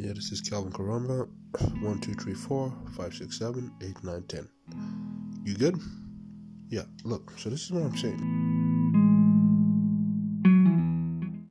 Yeah, this is Calvin Karamba. 10. You good? Yeah, look, so this is what I'm saying.